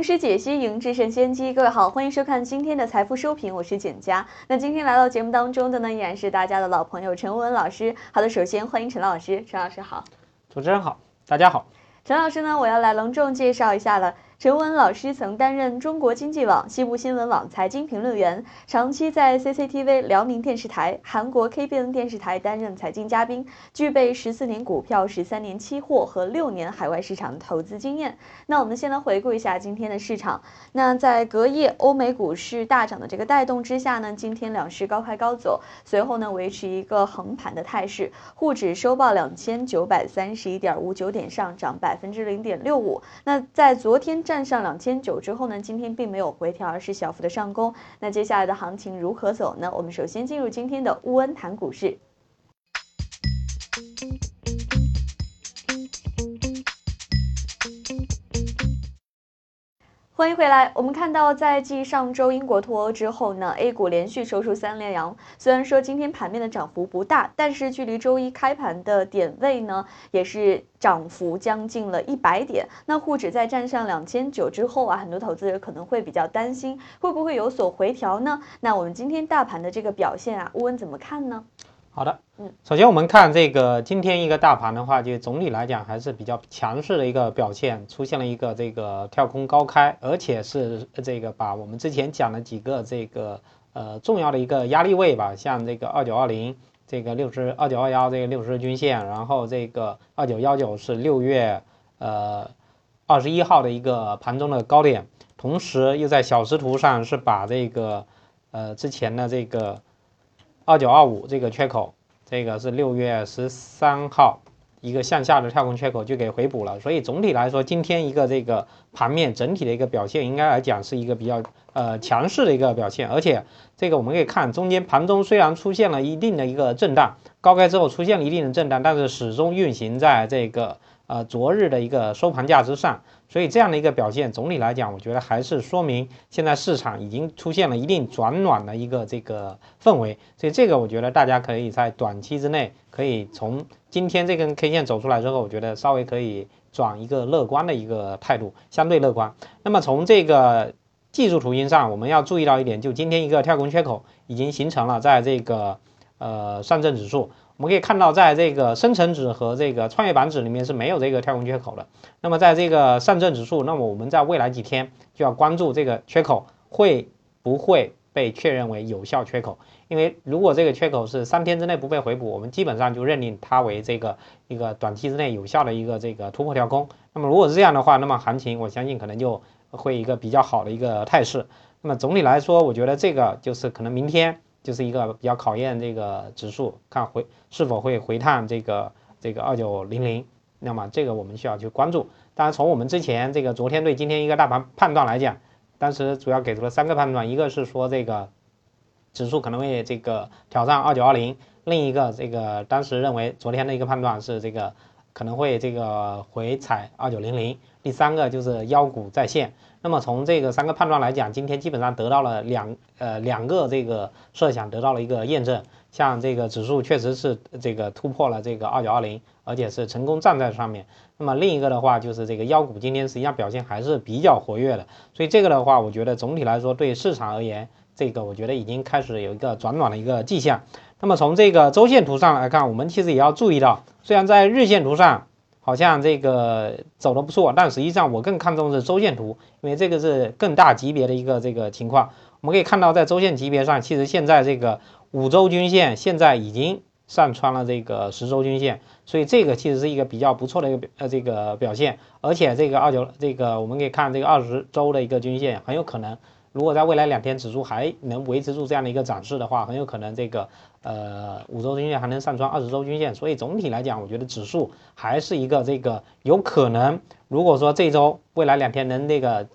名师解析，赢制胜先机。各位好，欢迎收看今天的财富收评，我是简佳。那今天来到节目当中的呢，依然是大家的老朋友陈文老师。好的，首先欢迎陈老师，陈老师好。主持人好，大家好。陈老师呢，我要来隆重介绍一下了。陈文老师曾担任中国经济网、西部新闻网财经评论员，长期在 CCTV、辽宁电视台、韩国 KBN 电视台担任财经嘉宾，具备十四年股票、十三年期货和六年海外市场投资经验。那我们先来回顾一下今天的市场。那在隔夜欧美股市大涨的这个带动之下呢，今天两市高开高走，随后呢维持一个横盘的态势，沪指收报两千九百三十一点五九点，上涨百分之零点六五。那在昨天。站上两千九之后呢，今天并没有回调，而是小幅的上攻。那接下来的行情如何走呢？我们首先进入今天的乌恩谈股市。欢迎回来。我们看到，在继上周英国脱欧之后呢，A 股连续收出三连阳。虽然说今天盘面的涨幅不大，但是距离周一开盘的点位呢，也是涨幅将近了一百点。那沪指在站上两千九之后啊，很多投资者可能会比较担心，会不会有所回调呢？那我们今天大盘的这个表现啊，乌恩怎么看呢？好的，嗯，首先我们看这个今天一个大盘的话，就总体来讲还是比较强势的一个表现，出现了一个这个跳空高开，而且是这个把我们之前讲的几个这个呃重要的一个压力位吧，像这个二九二零，这个六十二九二幺这个六十日均线，然后这个二九幺九是六月呃二十一号的一个盘中的高点，同时又在小时图上是把这个呃之前的这个。二九二五这个缺口，这个是六月十三号一个向下的跳空缺口就给回补了，所以总体来说，今天一个这个盘面整体的一个表现，应该来讲是一个比较呃强势的一个表现，而且这个我们可以看中间盘中虽然出现了一定的一个震荡，高开之后出现了一定的震荡，但是始终运行在这个呃昨日的一个收盘价之上。所以这样的一个表现，总体来讲，我觉得还是说明现在市场已经出现了一定转暖的一个这个氛围。所以这个我觉得大家可以在短期之内，可以从今天这根 K 线走出来之后，我觉得稍微可以转一个乐观的一个态度，相对乐观。那么从这个技术图形上，我们要注意到一点，就今天一个跳空缺口已经形成了，在这个呃上证指数。我们可以看到，在这个深成指和这个创业板指里面是没有这个跳空缺口的。那么在这个上证指数，那么我们在未来几天就要关注这个缺口会不会被确认为有效缺口。因为如果这个缺口是三天之内不被回补，我们基本上就认定它为这个一个短期之内有效的一个这个突破跳空。那么如果是这样的话，那么行情我相信可能就会一个比较好的一个态势。那么总体来说，我觉得这个就是可能明天。就是一个比较考验这个指数，看回是否会回探这个这个二九零零，那么这个我们需要去关注。当然，从我们之前这个昨天对今天一个大盘判断来讲，当时主要给出了三个判断，一个是说这个指数可能会这个挑战二九二零，另一个这个当时认为昨天的一个判断是这个可能会这个回踩二九零零，第三个就是妖股再现。那么从这个三个判断来讲，今天基本上得到了两呃两个这个设想得到了一个验证，像这个指数确实是这个突破了这个二九二零，而且是成功站在上面。那么另一个的话就是这个妖股今天实际上表现还是比较活跃的，所以这个的话，我觉得总体来说对市场而言，这个我觉得已经开始有一个转暖的一个迹象。那么从这个周线图上来看，我们其实也要注意到，虽然在日线图上。好像这个走的不错，但实际上我更看重是周线图，因为这个是更大级别的一个这个情况。我们可以看到，在周线级别上，其实现在这个五周均线现在已经上穿了这个十周均线，所以这个其实是一个比较不错的一个呃这个表现。而且这个二九这个我们可以看这个二十周的一个均线，很有可能。如果在未来两天指数还能维持住这样的一个涨势的话，很有可能这个呃五周均线还能上穿二十周均线，所以总体来讲，我觉得指数还是一个这个有可能，如果说这周未来两天能那个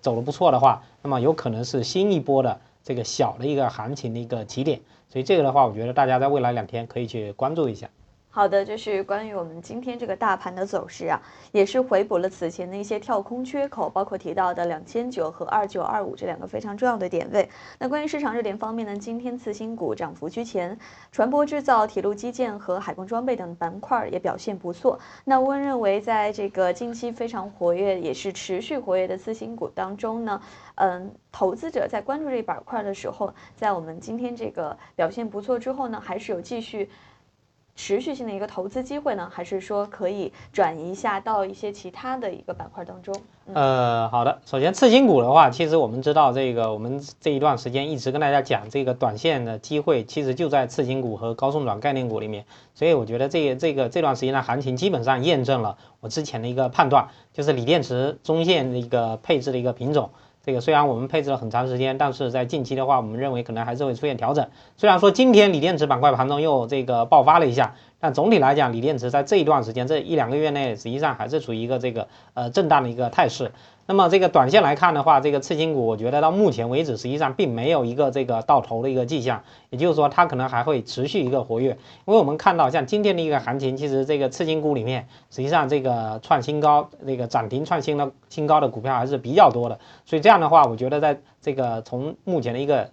走的不错的话，那么有可能是新一波的这个小的一个行情的一个起点，所以这个的话，我觉得大家在未来两天可以去关注一下。好的，就是关于我们今天这个大盘的走势啊，也是回补了此前的一些跳空缺口，包括提到的两千九和二九二五这两个非常重要的点位。那关于市场热点方面呢，今天次新股涨幅居前，船舶制造、铁路基建和海工装备等板块也表现不错。那温认为，在这个近期非常活跃，也是持续活跃的次新股当中呢，嗯，投资者在关注这一板块的时候，在我们今天这个表现不错之后呢，还是有继续。持续性的一个投资机会呢，还是说可以转移一下到一些其他的一个板块当中？呃，好的。首先，次新股的话，其实我们知道这个，我们这一段时间一直跟大家讲，这个短线的机会其实就在次新股和高送转概念股里面。所以我觉得这这个这段时间的行情基本上验证了我之前的一个判断，就是锂电池中线的一个配置的一个品种。这个虽然我们配置了很长时间，但是在近期的话，我们认为可能还是会出现调整。虽然说今天锂电池板块盘中又这个爆发了一下，但总体来讲，锂电池在这一段时间这一两个月内，实际上还是处于一个这个呃震荡的一个态势。那么这个短线来看的话，这个次新股，我觉得到目前为止，实际上并没有一个这个到头的一个迹象，也就是说，它可能还会持续一个活跃。因为我们看到，像今天的一个行情，其实这个次新股里面，实际上这个创新高、这个涨停创新的新高的股票还是比较多的。所以这样的话，我觉得在这个从目前的一个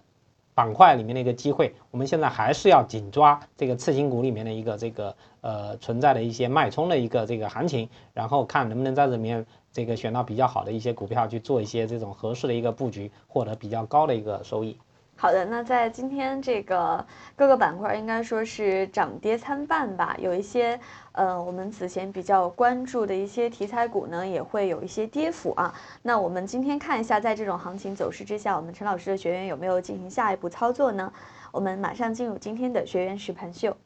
板块里面的一个机会，我们现在还是要紧抓这个次新股里面的一个这个呃存在的一些脉冲的一个这个行情，然后看能不能在里面。这个选到比较好的一些股票去做一些这种合适的一个布局，获得比较高的一个收益。好的，那在今天这个各个板块应该说是涨跌参半吧，有一些呃我们此前比较关注的一些题材股呢也会有一些跌幅啊。那我们今天看一下，在这种行情走势之下，我们陈老师的学员有没有进行下一步操作呢？我们马上进入今天的学员实盘秀。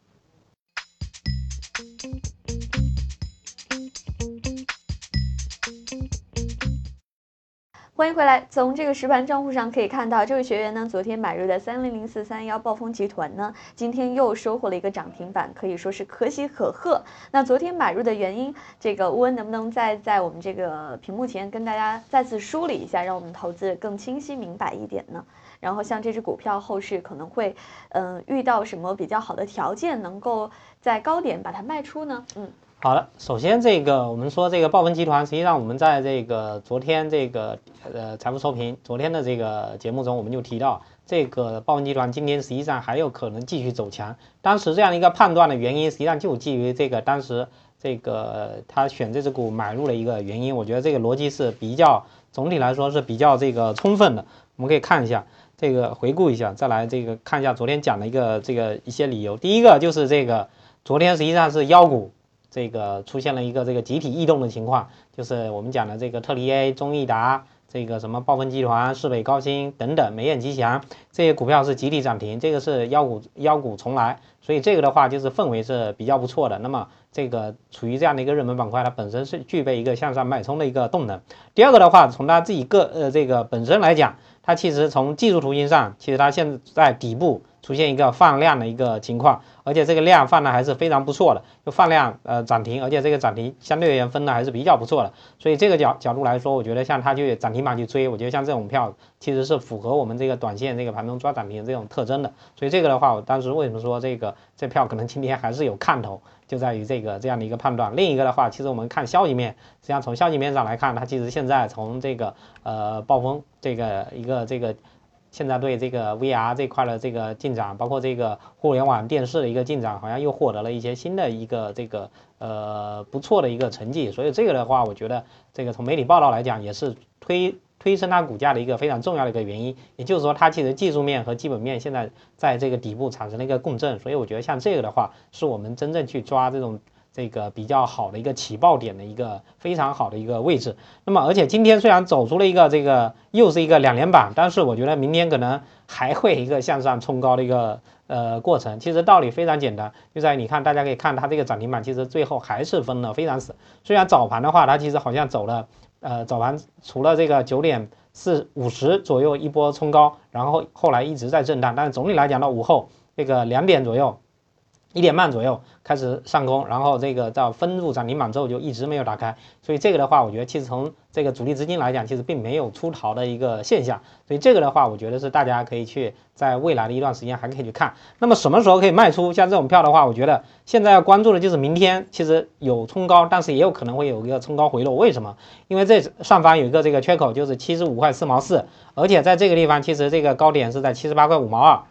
欢迎回来。从这个实盘账户上可以看到，这位学员呢，昨天买入的三零零四三幺暴风集团呢，今天又收获了一个涨停板，可以说是可喜可贺。那昨天买入的原因，这个乌恩能不能再在我们这个屏幕前跟大家再次梳理一下，让我们投资更清晰明白一点呢？然后像这只股票后市可能会，嗯，遇到什么比较好的条件，能够在高点把它卖出呢？嗯。好了，首先这个我们说这个暴风集团，实际上我们在这个昨天这个呃财富收评昨天的这个节目中，我们就提到这个暴风集团今天实际上还有可能继续走强。当时这样一个判断的原因，实际上就基于这个当时这个他选这只股买入的一个原因。我觉得这个逻辑是比较总体来说是比较这个充分的。我们可以看一下这个回顾一下，再来这个看一下昨天讲的一个这个一些理由。第一个就是这个昨天实际上是妖股。这个出现了一个这个集体异动的情况，就是我们讲的这个特力 A、中益达、这个什么暴风集团、市北高新等等，美雁吉祥这些股票是集体涨停，这个是妖股妖股重来，所以这个的话就是氛围是比较不错的。那么这个处于这样的一个热门板块，它本身是具备一个向上脉冲的一个动能。第二个的话，从它自己个呃这个本身来讲，它其实从技术图形上，其实它现在底部。出现一个放量的一个情况，而且这个量放的还是非常不错的，就放量呃涨停，而且这个涨停相对而言分的还是比较不错的，所以这个角角度来说，我觉得像它就涨停板去追，我觉得像这种票其实是符合我们这个短线这个盘中抓涨停这种特征的，所以这个的话，我当时为什么说这个这票可能今天还是有看头，就在于这个这样的一个判断。另一个的话，其实我们看消息面，实际上从消息面上来看，它其实现在从这个呃暴风这个一个这个。现在对这个 VR 这块的这个进展，包括这个互联网电视的一个进展，好像又获得了一些新的一个这个呃不错的一个成绩。所以这个的话，我觉得这个从媒体报道来讲，也是推推升它股价的一个非常重要的一个原因。也就是说，它其实技术面和基本面现在在这个底部产生了一个共振。所以我觉得像这个的话，是我们真正去抓这种。这个比较好的一个起爆点的一个非常好的一个位置，那么而且今天虽然走出了一个这个又是一个两连板，但是我觉得明天可能还会一个向上冲高的一个呃过程。其实道理非常简单，就在你看，大家可以看它这个涨停板，其实最后还是分了非常死。虽然早盘的话，它其实好像走了，呃早盘除了这个九点四五十左右一波冲高，然后后来一直在震荡，但是总体来讲到午后这个两点左右。一点半左右开始上攻，然后这个到分入涨停板之后就一直没有打开，所以这个的话，我觉得其实从这个主力资金来讲，其实并没有出逃的一个现象，所以这个的话，我觉得是大家可以去在未来的一段时间还可以去看。那么什么时候可以卖出？像这种票的话，我觉得现在要关注的就是明天，其实有冲高，但是也有可能会有一个冲高回落。为什么？因为这上方有一个这个缺口，就是七十五块四毛四，而且在这个地方，其实这个高点是在七十八块五毛二。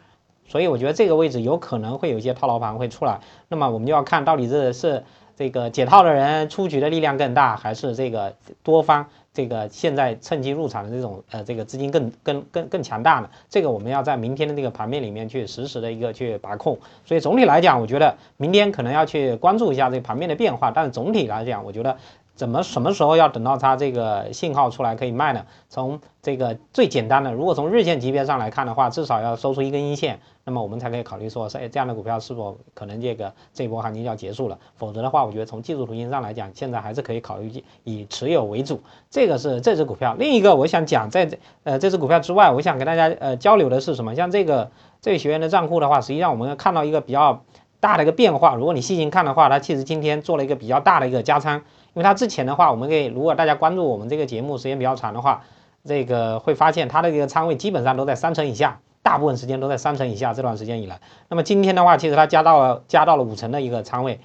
所以我觉得这个位置有可能会有一些套牢盘会出来，那么我们就要看到底这是这个解套的人出局的力量更大，还是这个多方这个现在趁机入场的这种呃这个资金更更更更强大呢？这个我们要在明天的这个盘面里面去实时的一个去把控。所以总体来讲，我觉得明天可能要去关注一下这个盘面的变化，但是总体来讲，我觉得。怎么什么时候要等到它这个信号出来可以卖呢？从这个最简单的，如果从日线级别上来看的话，至少要收出一根阴线，那么我们才可以考虑说，哎，这样的股票是否可能这个这波行情就要结束了？否则的话，我觉得从技术图形上来讲，现在还是可以考虑以持有为主。这个是这只股票。另一个我想讲，在呃这只股票之外，我想跟大家呃交流的是什么？像这个这位学员的账户的话，实际上我们看到一个比较大的一个变化。如果你细心看的话，它其实今天做了一个比较大的一个加仓。因为它之前的话，我们可以如果大家关注我们这个节目时间比较长的话，这个会发现它的这个仓位基本上都在三成以下，大部分时间都在三成以下。这段时间以来，那么今天的话，其实它加到了加到了五成的一个仓位，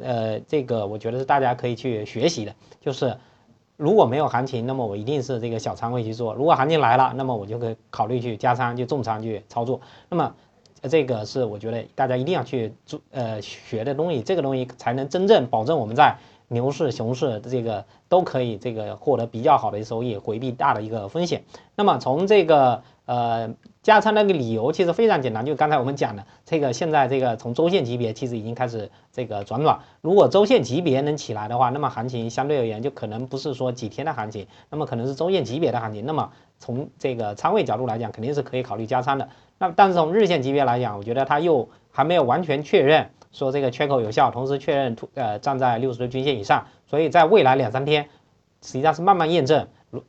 呃，这个我觉得是大家可以去学习的。就是如果没有行情，那么我一定是这个小仓位去做；如果行情来了，那么我就可以考虑去加仓，就重仓去操作。那么这个是我觉得大家一定要去做呃学的东西，这个东西才能真正保证我们在。牛市、熊市这个都可以，这个获得比较好的收益，回避大的一个风险。那么从这个呃加仓那个理由其实非常简单，就刚才我们讲的，这个现在这个从周线级别其实已经开始这个转暖。如果周线级别能起来的话，那么行情相对而言就可能不是说几天的行情，那么可能是周线级别的行情。那么从这个仓位角度来讲，肯定是可以考虑加仓的。那但是从日线级别来讲，我觉得它又还没有完全确认。说这个缺口有效，同时确认突呃站在六十日均线以上，所以在未来两三天，实际上是慢慢验证。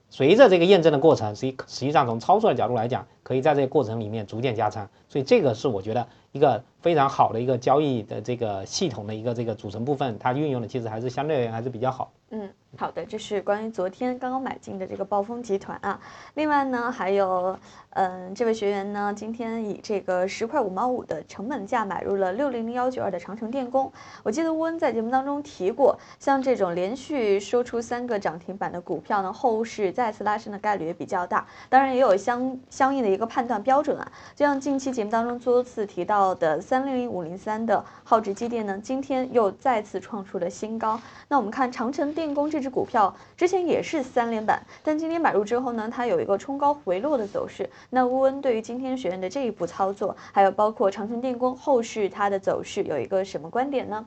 随着这个验证的过程，实际实际上从操作的角度来讲，可以在这个过程里面逐渐加仓。所以这个是我觉得一个非常好的一个交易的这个系统的一个这个组成部分，它运用的其实还是相对而言还是比较好。嗯。好的，这是关于昨天刚刚买进的这个暴风集团啊。另外呢，还有，嗯，这位学员呢，今天以这个十块五毛五的成本价买入了六零零幺九二的长城电工。我记得乌恩在节目当中提过，像这种连续说出三个涨停板的股票呢，后市再次拉升的概率也比较大。当然也有相相应的一个判断标准啊。就像近期节目当中多次提到的三零零五零三的浩志机电呢，今天又再次创出了新高。那我们看长城电工这。这只股票之前也是三连板，但今天买入之后呢，它有一个冲高回落的走势。那乌恩对于今天学院的这一步操作，还有包括长城电工后续它的走势，有一个什么观点呢？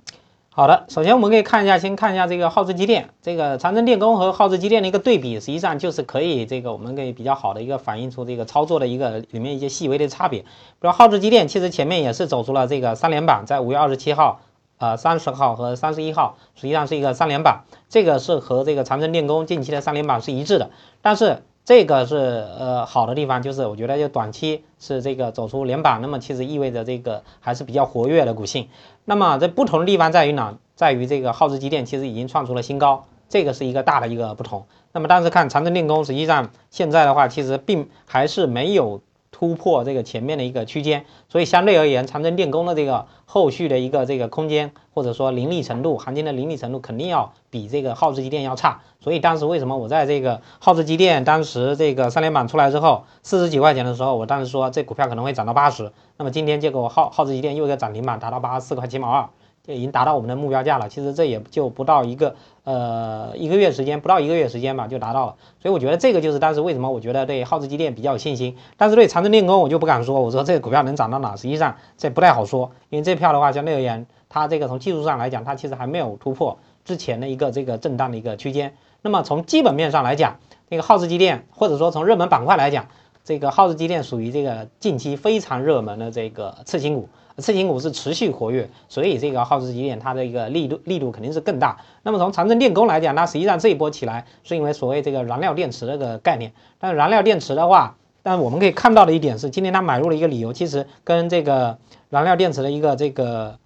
好的，首先我们可以看一下，先看一下这个浩志机电，这个长城电工和浩志机电的一个对比，实际上就是可以这个我们可以比较好的一个反映出这个操作的一个里面一些细微的差别。比如浩志机电，其实前面也是走出了这个三连板，在五月二十七号。呃，三十号和三十一号实际上是一个三连板，这个是和这个长城电工近期的三连板是一致的。但是这个是呃好的地方，就是我觉得就短期是这个走出连板，那么其实意味着这个还是比较活跃的股性。那么这不同的地方在于哪？在于这个浩志机电其实已经创出了新高，这个是一个大的一个不同。那么但是看长城电工，实际上现在的话其实并还是没有。突破这个前面的一个区间，所以相对而言，长城电工的这个后续的一个这个空间，或者说凌厉程度，行情的凌厉程度肯定要比这个浩志机电要差。所以当时为什么我在这个浩志机电当时这个三连板出来之后，四十几块钱的时候，我当时说这股票可能会涨到八十，那么今天结果浩浩志机电又一个涨停板达到八十四块七毛二。就已经达到我们的目标价了，其实这也就不到一个呃一个月时间，不到一个月时间吧就达到了，所以我觉得这个就是当时为什么我觉得对浩志机电比较有信心，但是对长城电工我就不敢说，我说这个股票能涨到哪，实际上这不太好说，因为这票的话相对而言，它这个从技术上来讲，它其实还没有突破之前的一个这个震荡的一个区间。那么从基本面上来讲，那个浩志机电或者说从热门板块来讲，这个浩志机电属于这个近期非常热门的这个次新股。次新股是持续活跃，所以这个耗资极点它的一个力度力度肯定是更大。那么从长城电工来讲，那实际上这一波起来是因为所谓这个燃料电池这个概念。但是燃料电池的话，但我们可以看到的一点是，今天他买入了一个理由，其实跟这个燃料电池的一个这个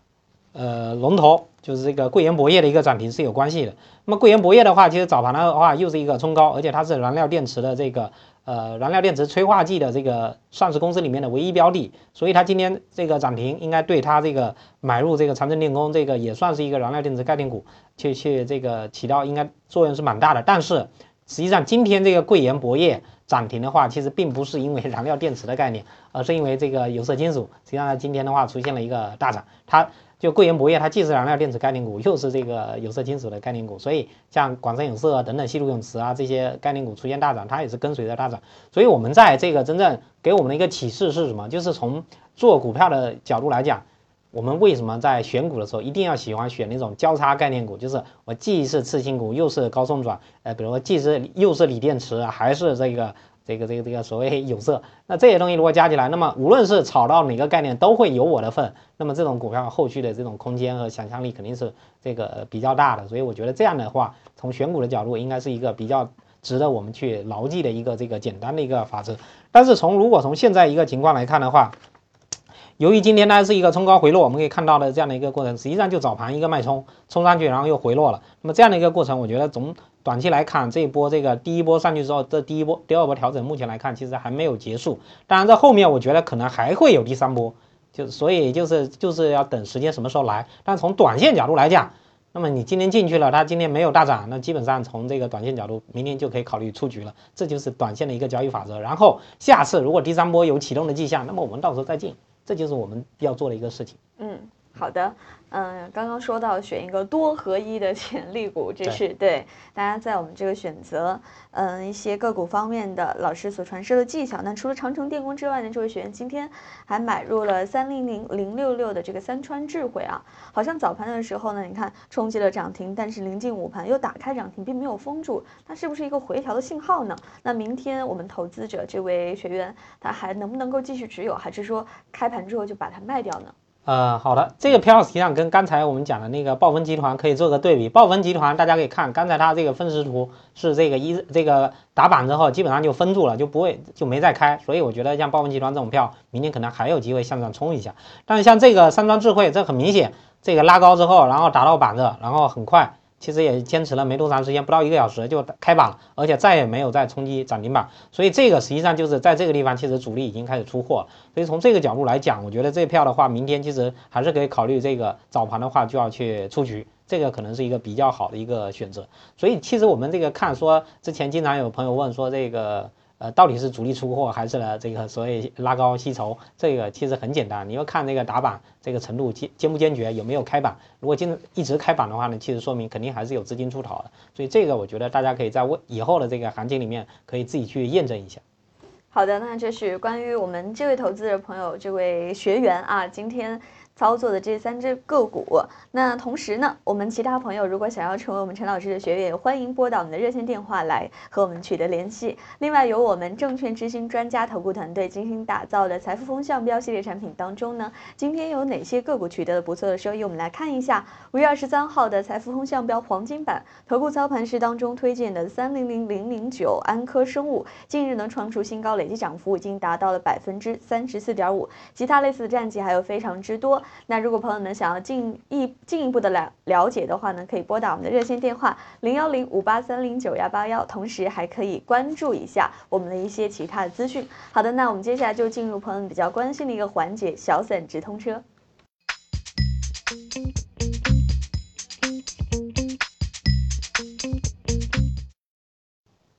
呃龙头，就是这个贵研博业的一个涨停是有关系的。那么贵研博业的话，其实早盘的话又是一个冲高，而且它是燃料电池的这个呃燃料电池催化剂的这个上市公司里面的唯一标的，所以它今天这个涨停应该对它这个买入这个长城电工这个也算是一个燃料电池概念股，去去这个起到应该作用是蛮大的。但是实际上今天这个贵研博业。涨停的话，其实并不是因为燃料电池的概念，而是因为这个有色金属。实际上，今天的话出现了一个大涨。它就贵研博业，它既是燃料电池概念股，又是这个有色金属的概念股，所以像广深有色啊等等、西路永磁啊这些概念股出现大涨，它也是跟随着大涨。所以我们在这个真正给我们的一个启示是什么？就是从做股票的角度来讲。我们为什么在选股的时候一定要喜欢选那种交叉概念股？就是我既是次新股，又是高送转，呃，比如说既是又是锂电池，还是这个这个这个这个所谓有色，那这些东西如果加起来，那么无论是炒到哪个概念，都会有我的份。那么这种股票后续的这种空间和想象力肯定是这个比较大的。所以我觉得这样的话，从选股的角度，应该是一个比较值得我们去牢记的一个这个简单的一个法则。但是从如果从现在一个情况来看的话，由于今天呢是一个冲高回落，我们可以看到的这样的一个过程，实际上就早盘一个脉冲冲上去，然后又回落了。那么这样的一个过程，我觉得从短期来看，这一波这个第一波上去之后，这第一波、第二波调整，目前来看其实还没有结束。当然，在后面我觉得可能还会有第三波，就所以就是就是要等时间什么时候来。但从短线角度来讲，那么你今天进去了，它今天没有大涨，那基本上从这个短线角度，明天就可以考虑出局了。这就是短线的一个交易法则。然后下次如果第三波有启动的迹象，那么我们到时候再进。这就是我们要做的一个事情。嗯，好的。嗯，刚刚说到选一个多合一的潜力股，这是对大家在我们这个选择，嗯，一些个股方面的老师所传授的技巧。那除了长城电工之外呢，这位学员今天还买入了三零零零六六的这个三川智慧啊，好像早盘的时候呢，你看冲击了涨停，但是临近午盘又打开涨停，并没有封住，它是不是一个回调的信号呢？那明天我们投资者这位学员他还能不能够继续持有，还是说开盘之后就把它卖掉呢？呃，好的，这个票实际上跟刚才我们讲的那个暴风集团可以做个对比。暴风集团大家可以看，刚才它这个分时图是这个一这个打板之后基本上就封住了，就不会就没再开。所以我觉得像暴风集团这种票，明天可能还有机会向上冲一下。但是像这个三庄智慧，这很明显，这个拉高之后，然后打到板子，然后很快。其实也坚持了没多长时间，不到一个小时就开板了，而且再也没有再冲击涨停板，所以这个实际上就是在这个地方，其实主力已经开始出货。所以从这个角度来讲，我觉得这票的话，明天其实还是可以考虑这个早盘的话就要去出局，这个可能是一个比较好的一个选择。所以其实我们这个看说，之前经常有朋友问说这个。呃，到底是主力出货还是呢？这个所谓拉高吸筹，这个其实很简单，你要看那个打板这个程度坚坚不坚决，有没有开板。如果今一直开板的话呢，其实说明肯定还是有资金出逃的。所以这个我觉得大家可以在未以后的这个行情里面可以自己去验证一下。好的，那这是关于我们这位投资者朋友这位学员啊，今天。操作的这三只个股，那同时呢，我们其他朋友如果想要成为我们陈老师的学员，欢迎拨打我们的热线电话来和我们取得联系。另外，由我们证券执行专家投顾团队精心打造的财富风向标系列产品当中呢，今天有哪些个股取得了不错的收益？我们来看一下五月二十三号的财富风向标黄金版投顾操盘师当中推荐的三零零零零九安科生物，近日呢创出新高，累计涨幅已经达到了百分之三十四点五，其他类似的战绩还有非常之多。那如果朋友们想要进一进一步的了了解的话呢，可以拨打我们的热线电话零幺零五八三零九幺八幺，同时还可以关注一下我们的一些其他的资讯。好的，那我们接下来就进入朋友们比较关心的一个环节——小散直通车。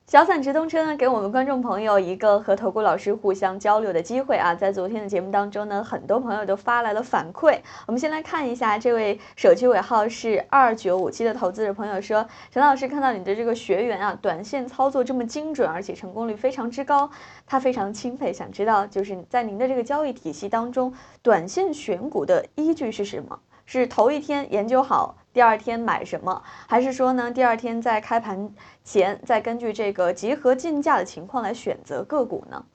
小散直通车呢，给我们观众朋友一个和投顾老师互相交流的机会啊！在昨天的节目当中呢，很多朋友都发来了反馈。我们先来看一下，这位手机尾号是二九五七的投资者朋友说：“陈老师看到你的这个学员啊，短线操作这么精准，而且成功率非常之高，他非常钦佩。想知道就是在您的这个交易体系当中，短线选股的依据是什么？是头一天研究好？”第二天买什么，还是说呢？第二天在开盘前再根据这个集合竞价的情况来选择个股呢？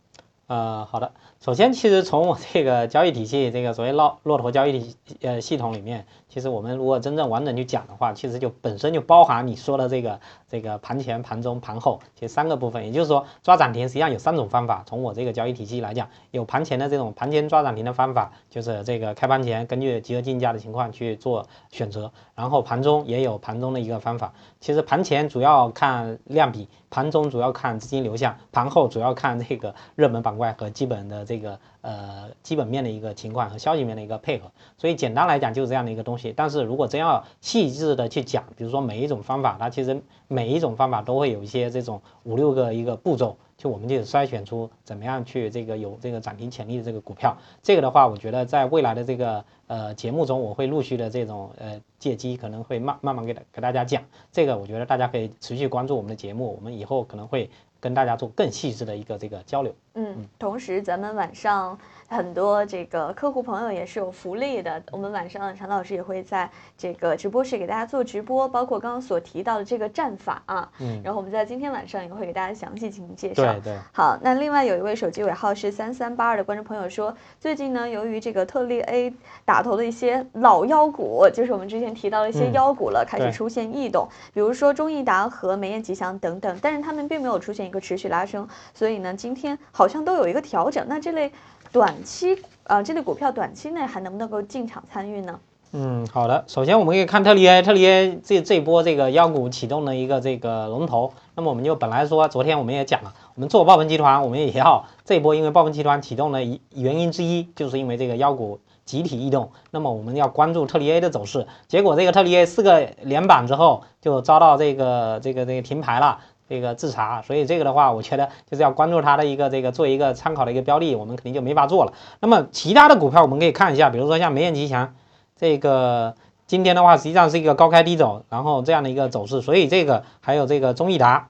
呃，好的。首先，其实从我这个交易体系，这个所谓骆骆驼交易体呃系统里面，其实我们如果真正完整去讲的话，其实就本身就包含你说的这个这个盘前、盘中、盘后，其实三个部分。也就是说，抓涨停实际上有三种方法。从我这个交易体系来讲，有盘前的这种盘前抓涨停的方法，就是这个开盘前根据集合竞价的情况去做选择。然后盘中也有盘中的一个方法。其实盘前主要看量比。盘中主要看资金流向，盘后主要看这个热门板块和基本的这这个呃基本面的一个情况和消息面的一个配合。所以简单来讲就是这样的一个东西。但是如果真要细致的去讲，比如说每一种方法，它其实每一种方法都会有一些这种五六个一个步骤。就我们就筛选出怎么样去这个有这个涨停潜力的这个股票，这个的话，我觉得在未来的这个呃节目中，我会陆续的这种呃借机可能会慢慢慢给给大家讲，这个我觉得大家可以持续关注我们的节目，我们以后可能会跟大家做更细致的一个这个交流。嗯，同时咱们晚上。很多这个客户朋友也是有福利的，我们晚上常老师也会在这个直播室给大家做直播，包括刚刚所提到的这个战法啊，嗯，然后我们在今天晚上也会给大家详细进行介绍。对对。好，那另外有一位手机尾号是三三八二的观众朋友说，最近呢，由于这个特力 A 打头的一些老妖股，就是我们之前提到的一些妖股了，开始出现异动，比如说中益达和梅雁吉祥等等，但是他们并没有出现一个持续拉升，所以呢，今天好好像都有一个调整。那这类。短期啊，这类股票短期内还能不能够进场参与呢？嗯，好的。首先我们可以看特力 A，特力 A 这这波这个妖股启动的一个这个龙头。那么我们就本来说，昨天我们也讲了，我们做暴风集团，我们也要这波，因为暴风集团启动的一原因之一，就是因为这个妖股集体异动。那么我们要关注特力 A 的走势。结果这个特力 A 四个连板之后，就遭到这个这个这个停牌了。这个自查，所以这个的话，我觉得就是要关注它的一个这个做一个参考的一个标的，我们肯定就没法做了。那么其他的股票我们可以看一下，比如说像梅雁吉祥，这个今天的话实际上是一个高开低走，然后这样的一个走势。所以这个还有这个中益达，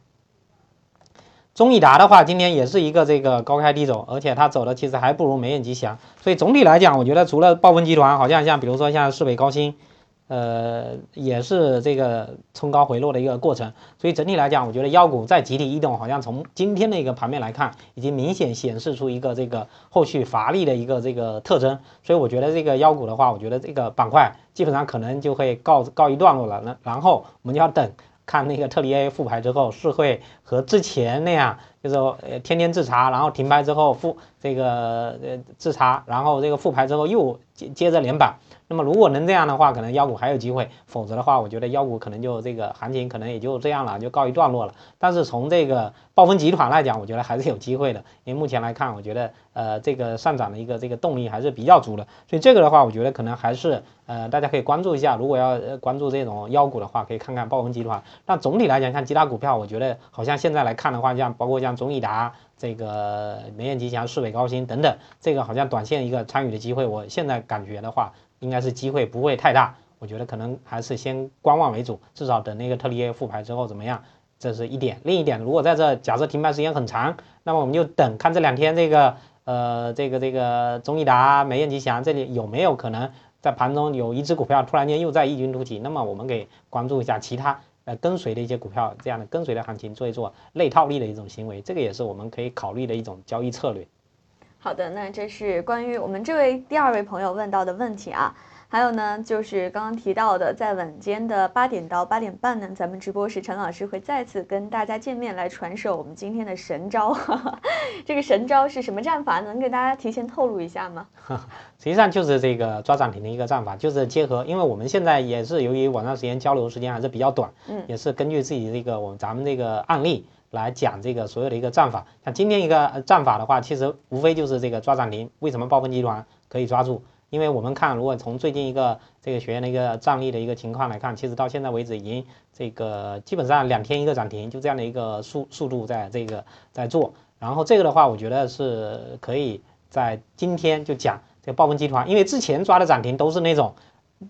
中益达的话今天也是一个这个高开低走，而且它走的其实还不如梅雁吉祥。所以总体来讲，我觉得除了暴风集团，好像像比如说像市北高新。呃，也是这个冲高回落的一个过程，所以整体来讲，我觉得妖股在集体异动，好像从今天的一个盘面来看，已经明显显示出一个这个后续乏力的一个这个特征，所以我觉得这个妖股的话，我觉得这个板块基本上可能就会告告一段落了。那然后我们就要等看那个特力 A 复牌之后，是会和之前那样，就是呃天天自查，然后停牌之后复这个呃自查，然后这个复牌之后又接接着连板。那么如果能这样的话，可能妖股还有机会；否则的话，我觉得妖股可能就这个行情可能也就这样了，就告一段落了。但是从这个暴风集团来讲，我觉得还是有机会的，因为目前来看，我觉得呃这个上涨的一个这个动力还是比较足的。所以这个的话，我觉得可能还是呃大家可以关注一下。如果要关注这种妖股的话，可以看看暴风集团。但总体来讲，像其他股票，我觉得好像现在来看的话，像包括像中益达、这个梅雁吉祥、市北高新等等，这个好像短线一个参与的机会，我现在感觉的话。应该是机会不会太大，我觉得可能还是先观望为主，至少等那个特力 A 复牌之后怎么样，这是一点。另一点，如果在这假设停牌时间很长，那么我们就等看这两天这个呃这个这个中益达、美雁吉祥这里有没有可能在盘中有一只股票突然间又在异军突起，那么我们给关注一下其他呃跟随的一些股票，这样的跟随的行情做一做类套利的一种行为，这个也是我们可以考虑的一种交易策略。好的，那这是关于我们这位第二位朋友问到的问题啊。还有呢，就是刚刚提到的，在晚间的八点到八点半呢，咱们直播时陈老师会再次跟大家见面，来传授我们今天的神招。这个神招是什么战法？能给大家提前透露一下吗？实际上就是这个抓涨停的一个战法，就是结合，因为我们现在也是由于网上时间交流时间还是比较短，嗯，也是根据自己这个我们咱们这个案例来讲这个所有的一个战法。像今天一个战法的话，其实无非就是这个抓涨停。为什么暴风集团可以抓住？因为我们看，如果从最近一个这个学员的一个战力的一个情况来看，其实到现在为止已经这个基本上两天一个涨停，就这样的一个速速度在这个在做。然后这个的话，我觉得是可以在今天就讲这个暴风集团，因为之前抓的涨停都是那种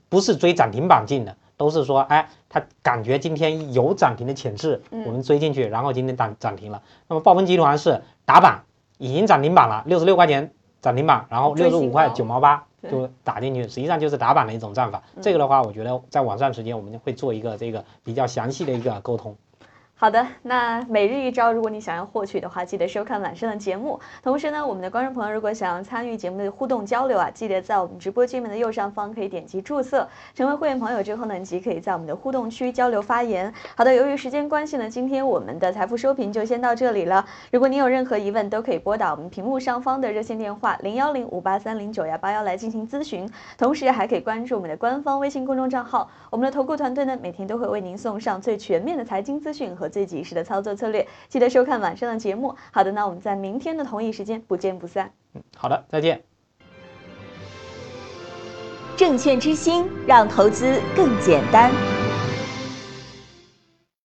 不是追涨停板进的，都是说哎，他感觉今天有涨停的潜质，我们追进去，然后今天涨涨停了。那么暴风集团是打板，已经涨停板了，六十六块钱涨停板，然后六十五块九毛八。就打进去，实际上就是打板的一种战法。这个的话，我觉得在网上时间我们会做一个这个比较详细的一个沟通。好的，那每日一招，如果你想要获取的话，记得收看晚上的节目。同时呢，我们的观众朋友如果想要参与节目的互动交流啊，记得在我们直播界面的右上方可以点击注册成为会员朋友之后呢，你即可以在我们的互动区交流发言。好的，由于时间关系呢，今天我们的财富收评就先到这里了。如果你有任何疑问，都可以拨打我们屏幕上方的热线电话零幺零五八三零九幺八幺来进行咨询。同时还可以关注我们的官方微信公众账号，我们的投顾团队呢，每天都会为您送上最全面的财经资讯和。最及时的操作策略，记得收看晚上的节目。好的，那我们在明天的同一时间不见不散。嗯，好的，再见。证券之星，让投资更简单。